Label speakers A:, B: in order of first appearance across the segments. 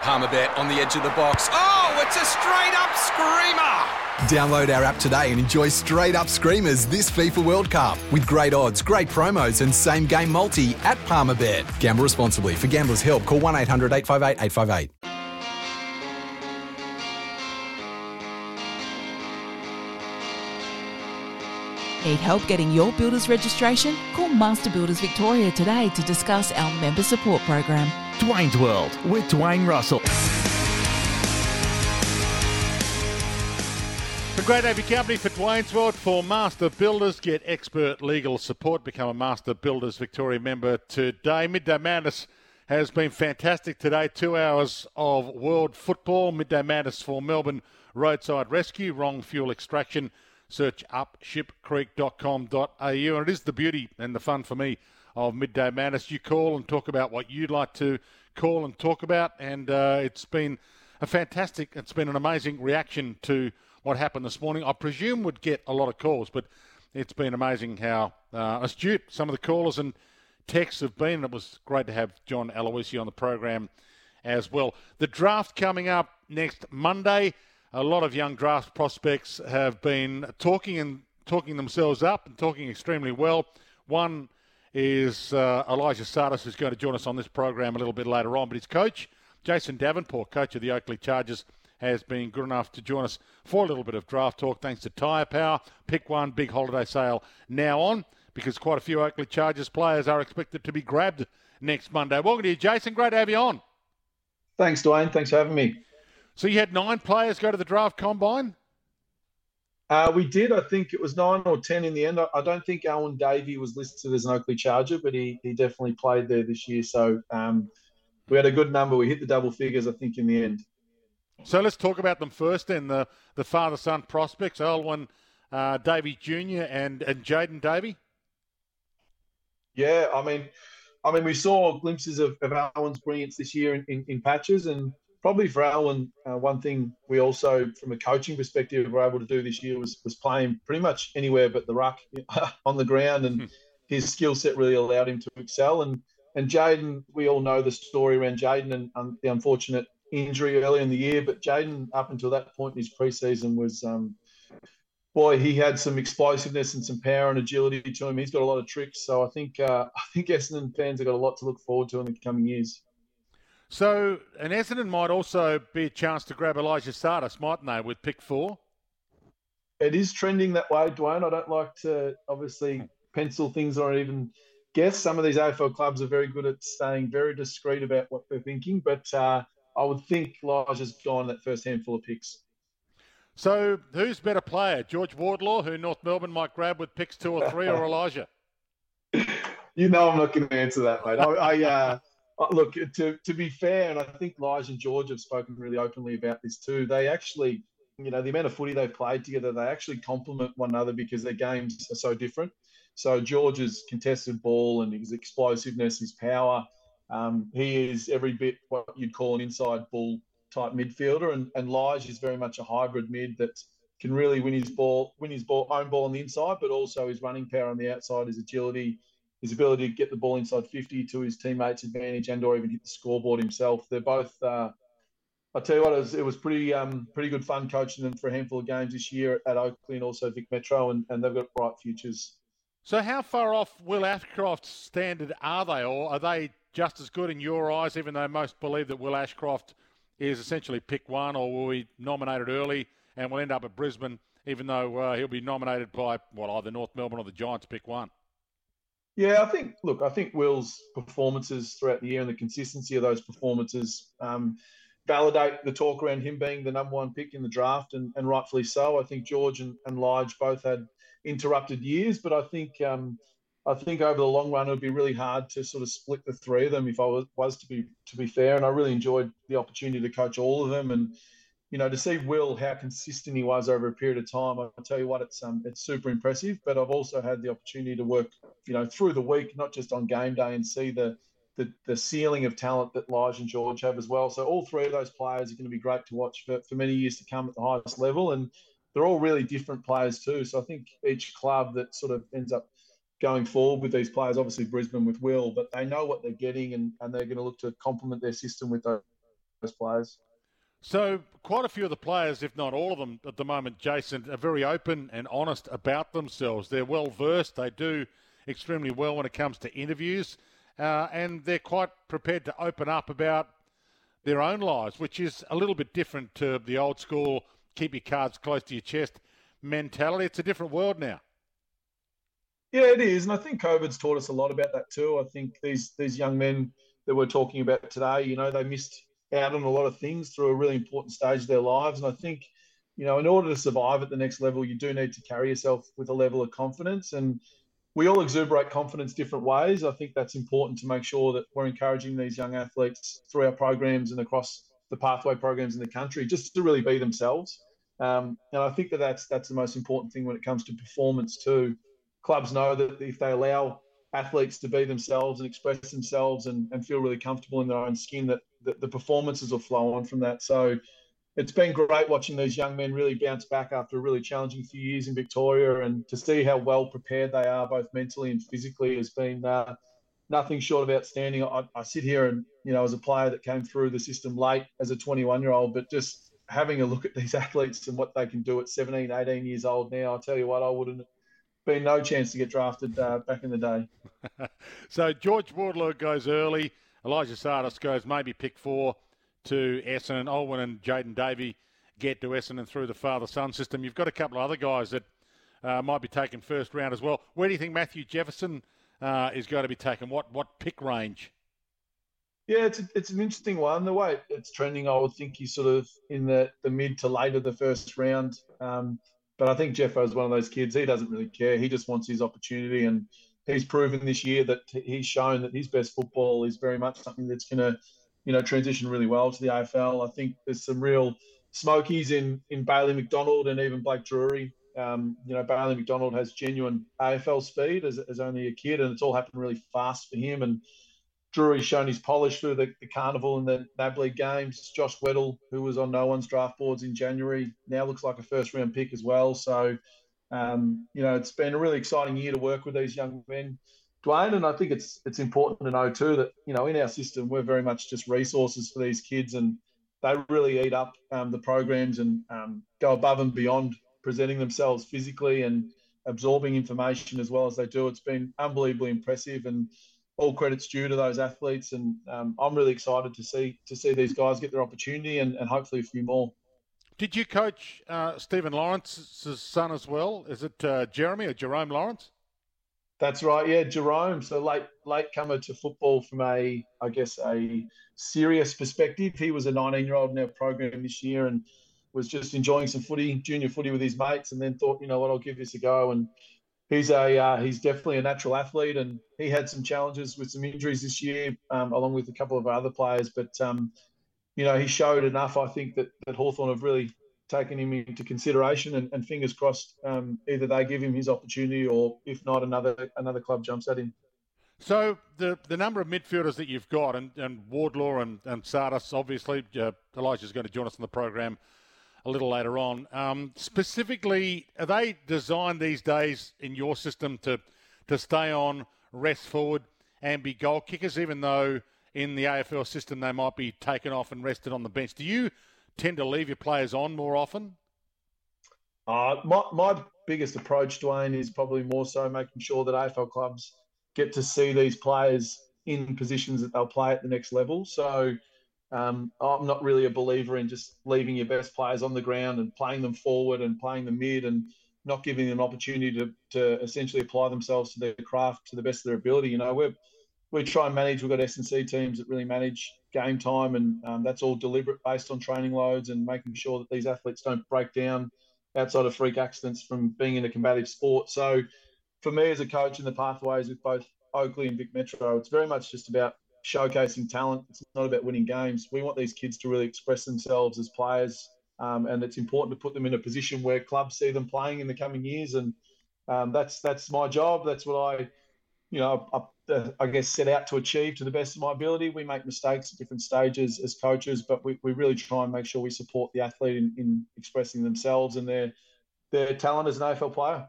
A: Palmerbet on the edge of the box. Oh, it's a straight up screamer!
B: Download our app today and enjoy straight up screamers this FIFA World Cup with great odds, great promos, and same game multi at Palmerbet. Gamble responsibly. For gamblers' help, call 1 800 858 858.
C: Need help getting your builder's registration? Call Master Builders Victoria today to discuss our member support program.
D: Dwayne's World with Dwayne Russell.
E: A great happy company for Dwayne's World for Master Builders. Get expert legal support. Become a Master Builders Victoria member today. Midday Madness has been fantastic today. Two hours of world football. Midday Madness for Melbourne Roadside Rescue, wrong fuel extraction. Search up shipcreek.com.au. And it is the beauty and the fun for me of Midday Madness. You call and talk about what you'd like to call and talk about. And uh, it's been a fantastic, it's been an amazing reaction to what happened this morning. I presume would get a lot of calls, but it's been amazing how uh, astute some of the callers and texts have been. It was great to have John Aloisi on the program as well. The draft coming up next Monday a lot of young draft prospects have been talking and talking themselves up and talking extremely well. One is uh, Elijah Tsatas, who's going to join us on this program a little bit later on. But his coach, Jason Davenport, coach of the Oakleigh Chargers, has been good enough to join us for a little bit of draft talk thanks to Tyre Power. Pick one, big holiday sale now on because quite a few Oakleigh Chargers players are expected to be grabbed next Monday. Welcome to you, Jason. Great to have you on.
F: Thanks, Dwayne. Thanks for having me.
E: So you had nine players go to the draft combine?
F: Uh, we did. I think it was nine or ten in the end. I, I, don't think Alwyn Davey was listed as an Oakleigh Charger, but he, he definitely played there this year. So um, we had a good number. We hit the double figures, I think, in the end.
E: So let's talk about them first. Then the the father son prospects, Alwyn uh, Davey Jr. and and Jaden Davey.
F: Yeah, I mean, I mean, we saw glimpses of, of Alwyn's brilliance this year in, in, in patches, and probably for Alwyn, uh, one thing we also, from a coaching perspective, were able to do this year was was playing pretty much anywhere but the ruck on the ground, and hmm. his skill set really allowed him to excel. And and Jaden, we all know the story around Jaden and um, the unfortunate injury early in the year, but Jaden, up until that point in his preseason, was um, boy, he had some explosiveness and some power and agility to him. He's got a lot of tricks, so I think uh, I think Essendon fans have got a lot to look forward to in the coming years.
E: So, an Essendon might also be a chance to grab Elijah Tsatas, mightn't they, with pick four?
F: It is trending that way, Dwayne. I don't like to obviously pencil things or even guess. Some of these AFL clubs are very good at staying very discreet about what they're thinking, but uh, I would think Elijah's gone that first handful of picks.
E: So, who's better player, George Wardlaw, who North Melbourne might grab with picks two or three, or Elijah?
F: you know, I'm not going to answer that, mate. I, I uh, uh, look, to, to be fair, and I think Lige and George have spoken really openly about this too. They actually, you know, the amount of footy they've played together, they actually complement one another because their games are so different. So George's contested ball and his explosiveness, his power, um, he is every bit what you'd call an inside ball type midfielder, and and Lige is very much a hybrid mid that can really win his ball, win his ball, own ball on the inside, but also his running power on the outside, his agility, his ability to get the ball inside 50 to his teammates' advantage and or even hit the scoreboard himself. They're both. Uh, I tell you what, it was, it was pretty um, pretty good fun coaching them for a handful of games this year at Oakleigh and also Vic Metro, and, and they've got bright futures.
E: So, how far off Will Ashcroft's standard are they, or are they just as good in your eyes? Even though most believe that Will Ashcroft is essentially pick one, or will be nominated early and will end up at Brisbane, even though uh, he'll be nominated by what either North Melbourne or the Giants pick one.
F: Yeah, I think. Look, I think Will's performances throughout the year and the consistency of those performances um, validate the talk around him being the number one pick in the draft, and, and rightfully so. I think George and, and Lige both had interrupted years, but I think um, I think over the long run, it would be really hard to sort of split the three of them if I was, was to be to be fair. And I really enjoyed the opportunity to coach all of them, and you know to see Will how consistent he was over a period of time. I'll tell you what, it's um it's super impressive. But I've also had the opportunity to work, you know, through the week, not just on game day, and see the the, the ceiling of talent that Lige and George have as well. So all three of those players are going to be great to watch for, for many years to come at the highest level. And they're all really different players too. So I think each club that sort of ends up going forward with these players, obviously Brisbane with Will, but they know what they're getting and, and they're going to look to complement their system with those, those players.
E: So, quite a few of the players, if not all of them at the moment, Jason, are very open and honest about themselves. They're well versed, they do extremely well when it comes to interviews, uh, and they're quite prepared to open up about their own lives, which is a little bit different to the old school keep your cards close to your chest mentality. It's a different world now.
F: Yeah, it is, and I think COVID's taught us a lot about that too. I think these these young men that we're talking about today, you know, they missed out on a lot of things through a really important stage of their lives, and I think, you know, in order to survive at the next level, you do need to carry yourself with a level of confidence, and we all exuberate confidence different ways. I think that's important to make sure that we're encouraging these young athletes through our programs and across the pathway programs in the country just to really be themselves. Um, and I think that that's that's the most important thing when it comes to performance too clubs know that if they allow athletes to be themselves and express themselves and, and feel really comfortable in their own skin, that, that the performances will flow on from that. So it's been great watching these young men really bounce back after a really challenging few years in Victoria and to see how well prepared they are, both mentally and physically, has been uh, nothing short of outstanding. I, I, sit here and, you know, as a player that came through the system late as a 21 year old, but just having a look at these athletes and what they can do at 17, 18 years old now, I'll tell you what, I wouldn't been no chance to get drafted uh, back in the day.
E: so George Wardlaw goes early. Elijah Tsatas goes maybe pick four to Essendon. Alwyn and Jaden Davey get to Essendon through the father-son system. You've got a couple of other guys that uh, might be taken first round as well. Where do you think Matthew Jefferson uh, is going to be taken? What what pick range?
F: Yeah, it's a, it's an interesting one. The way it's trending, I would think he's sort of in the, the mid to late of the first round. Um, but I think Jeffo is one of those kids. He doesn't really care. He just wants his opportunity, and he's proven this year that he's shown that his best football is very much something that's going to, you know, transition really well to the AFL. I think there's some real smokies in in Bailey McDonald and even Blake Drury. Um, you know, Bailey McDonald has genuine AFL speed as, as only a kid, and it's all happened really fast for him. And Drury's shown his polish through the, the carnival and the NAB League games. Josh Weddle, who was on no one's draft boards in January, now looks like a first round pick as well. So, um, you know, it's been a really exciting year to work with these young men, Dwayne. And I think it's it's important to know too that you know in our system we're very much just resources for these kids, and they really eat up um, the programs and um, go above and beyond presenting themselves physically and absorbing information as well as they do. It's been unbelievably impressive and all credits due to those athletes, and um, I'm really excited to see to see these guys get their opportunity and, and hopefully a few more.
E: Did you coach uh, Stephen Lawrence's son as well? Is it uh, Jeremy or Jerome Lawrence?
F: That's right, yeah, Jerome. So late late comer to football from a, I guess, a serious perspective. He was a 19 year old in our program this year and was just enjoying some footy, junior footy with his mates, and then thought, you know what, I'll give this a go. And he's a uh, he's definitely a natural athlete, and he had some challenges with some injuries this year, um, along with a couple of other players. But um, you know, he showed enough. I think that that Hawthorn have really taken him into consideration, and, and fingers crossed, um, either they give him his opportunity, or if not, another another club jumps at him.
E: So the the number of midfielders that you've got, and, and Wardlaw and, and Tsatas, obviously, uh, Elijah's going to join us on the program a little later on. Um, specifically, are they designed these days in your system to to stay on, rest forward, and be goal kickers, even though in the AFL system they might be taken off and rested on the bench? Do you tend to leave your players on more often?
F: Uh, my, my biggest approach, Dwayne, is probably more so making sure that AFL clubs get to see these players in positions that they'll play at the next level. So um, I'm not really a believer in just leaving your best players on the ground and playing them forward and playing them mid and not giving them an opportunity to, to essentially apply themselves to their craft to the best of their ability. You know, we we try and manage. We've got S and C teams that really manage game time, and um, that's all deliberate based on training loads and making sure that these athletes don't break down outside of freak accidents from being in a combative sport. So for me as a coach in the pathways with both Oakleigh and Vic Metro, it's very much just about showcasing talent. It's not about winning games. We want these kids to really express themselves as players, um, and it's important to put them in a position where clubs see them playing in the coming years. And um, that's that's my job. That's what I, you know, I, I, guess set out to achieve to the best of my ability. We make mistakes at different stages as coaches, but we, we really try and make sure we support the athlete in, in expressing themselves and their their talent as an AFL player.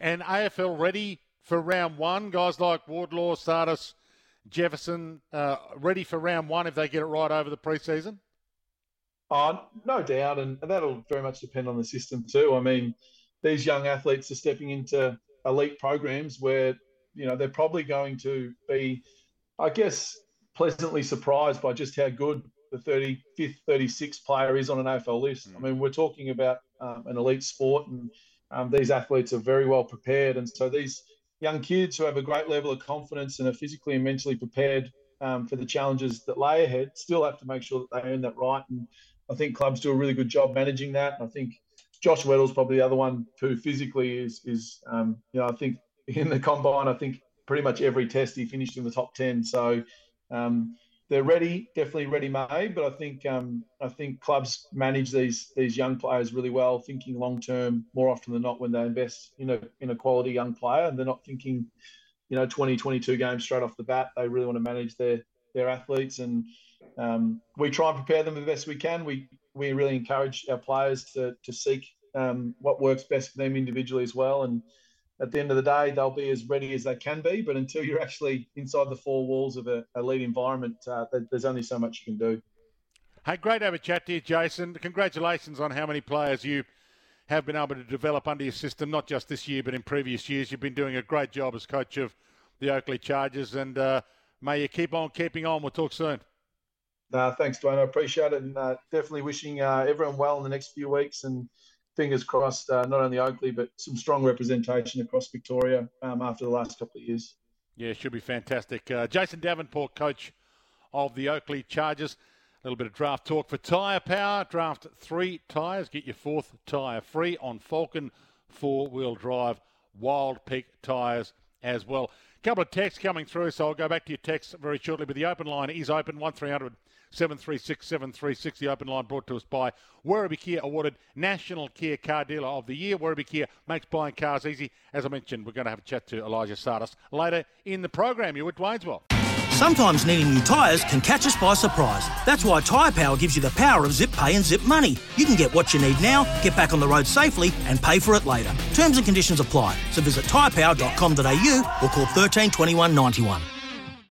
E: And AFL ready for round one, guys like Wardlaw, Tsatas, Jefferson, uh, ready for round one if they get it right over the preseason?
F: Oh, no doubt, and that'll very much depend on the system too. I mean, these young athletes are stepping into elite programs where you know they're probably going to be, I guess, pleasantly surprised by just how good the 35th, 36th player is on an AFL list. Mm. I mean, we're talking about um, an elite sport, and um, these athletes are very well prepared, and so these young kids who have a great level of confidence and are physically and mentally prepared um, for the challenges that lay ahead still have to make sure that they earn that right. And I think clubs do a really good job managing that. And I think Josh Weddle's probably the other one who physically is is um, you know I think in the combine I think pretty much every test he finished in the top ten. So um, they're ready, definitely ready made. But I think um, I think clubs manage these these young players really well, thinking long term more often than not when they invest in a in a quality young player, and they're not thinking, you know, 20, 22 games straight off the bat. They really want to manage their their athletes, and um, we try and prepare them the best we can. We we really encourage our players to to seek um, what works best for them individually as well, and at the end of the day, they'll be as ready as they can be. But until you're actually inside the four walls of a elite environment, uh, there's only so much you can do.
E: Hey, great to have a chat to you, Jason. Congratulations on how many players you have been able to develop under your system, not just this year, but in previous years. You've been doing a great job as coach of the Oakleigh Chargers, and uh, may you keep on keeping on. We'll talk soon.
F: Uh, thanks, Dwayne. I appreciate it, and uh, definitely wishing uh, everyone well in the next few weeks. And fingers crossed, uh, not only Oakleigh, but some strong representation across Victoria um, after the last couple of years.
E: Yeah, should be fantastic. Uh, Jason Davenport, coach of the Oakleigh Chargers. A little bit of draft talk for tyre power. Draft three tyres. Get your fourth tyre free on Falken four wheel drive Wild Peak tyres as well. A couple of texts coming through, so I'll go back to your texts very shortly. But the open line is open 1300 736 736. The open line brought to us by Werribee Kia, awarded National Kia Car Dealer of the Year. Werribee Kia makes buying cars easy. As I mentioned, we're going to have a chat to Elijah Tsatas later in the program. You're at Dwaynesville.
G: Sometimes needing new tyres can catch us by surprise. That's why Tyre Power gives you the power of zip pay and zip money. You can get what you need now, get back on the road safely, and pay for it later. Terms and conditions apply. So visit tyrepower.com.au or call 13 21 91.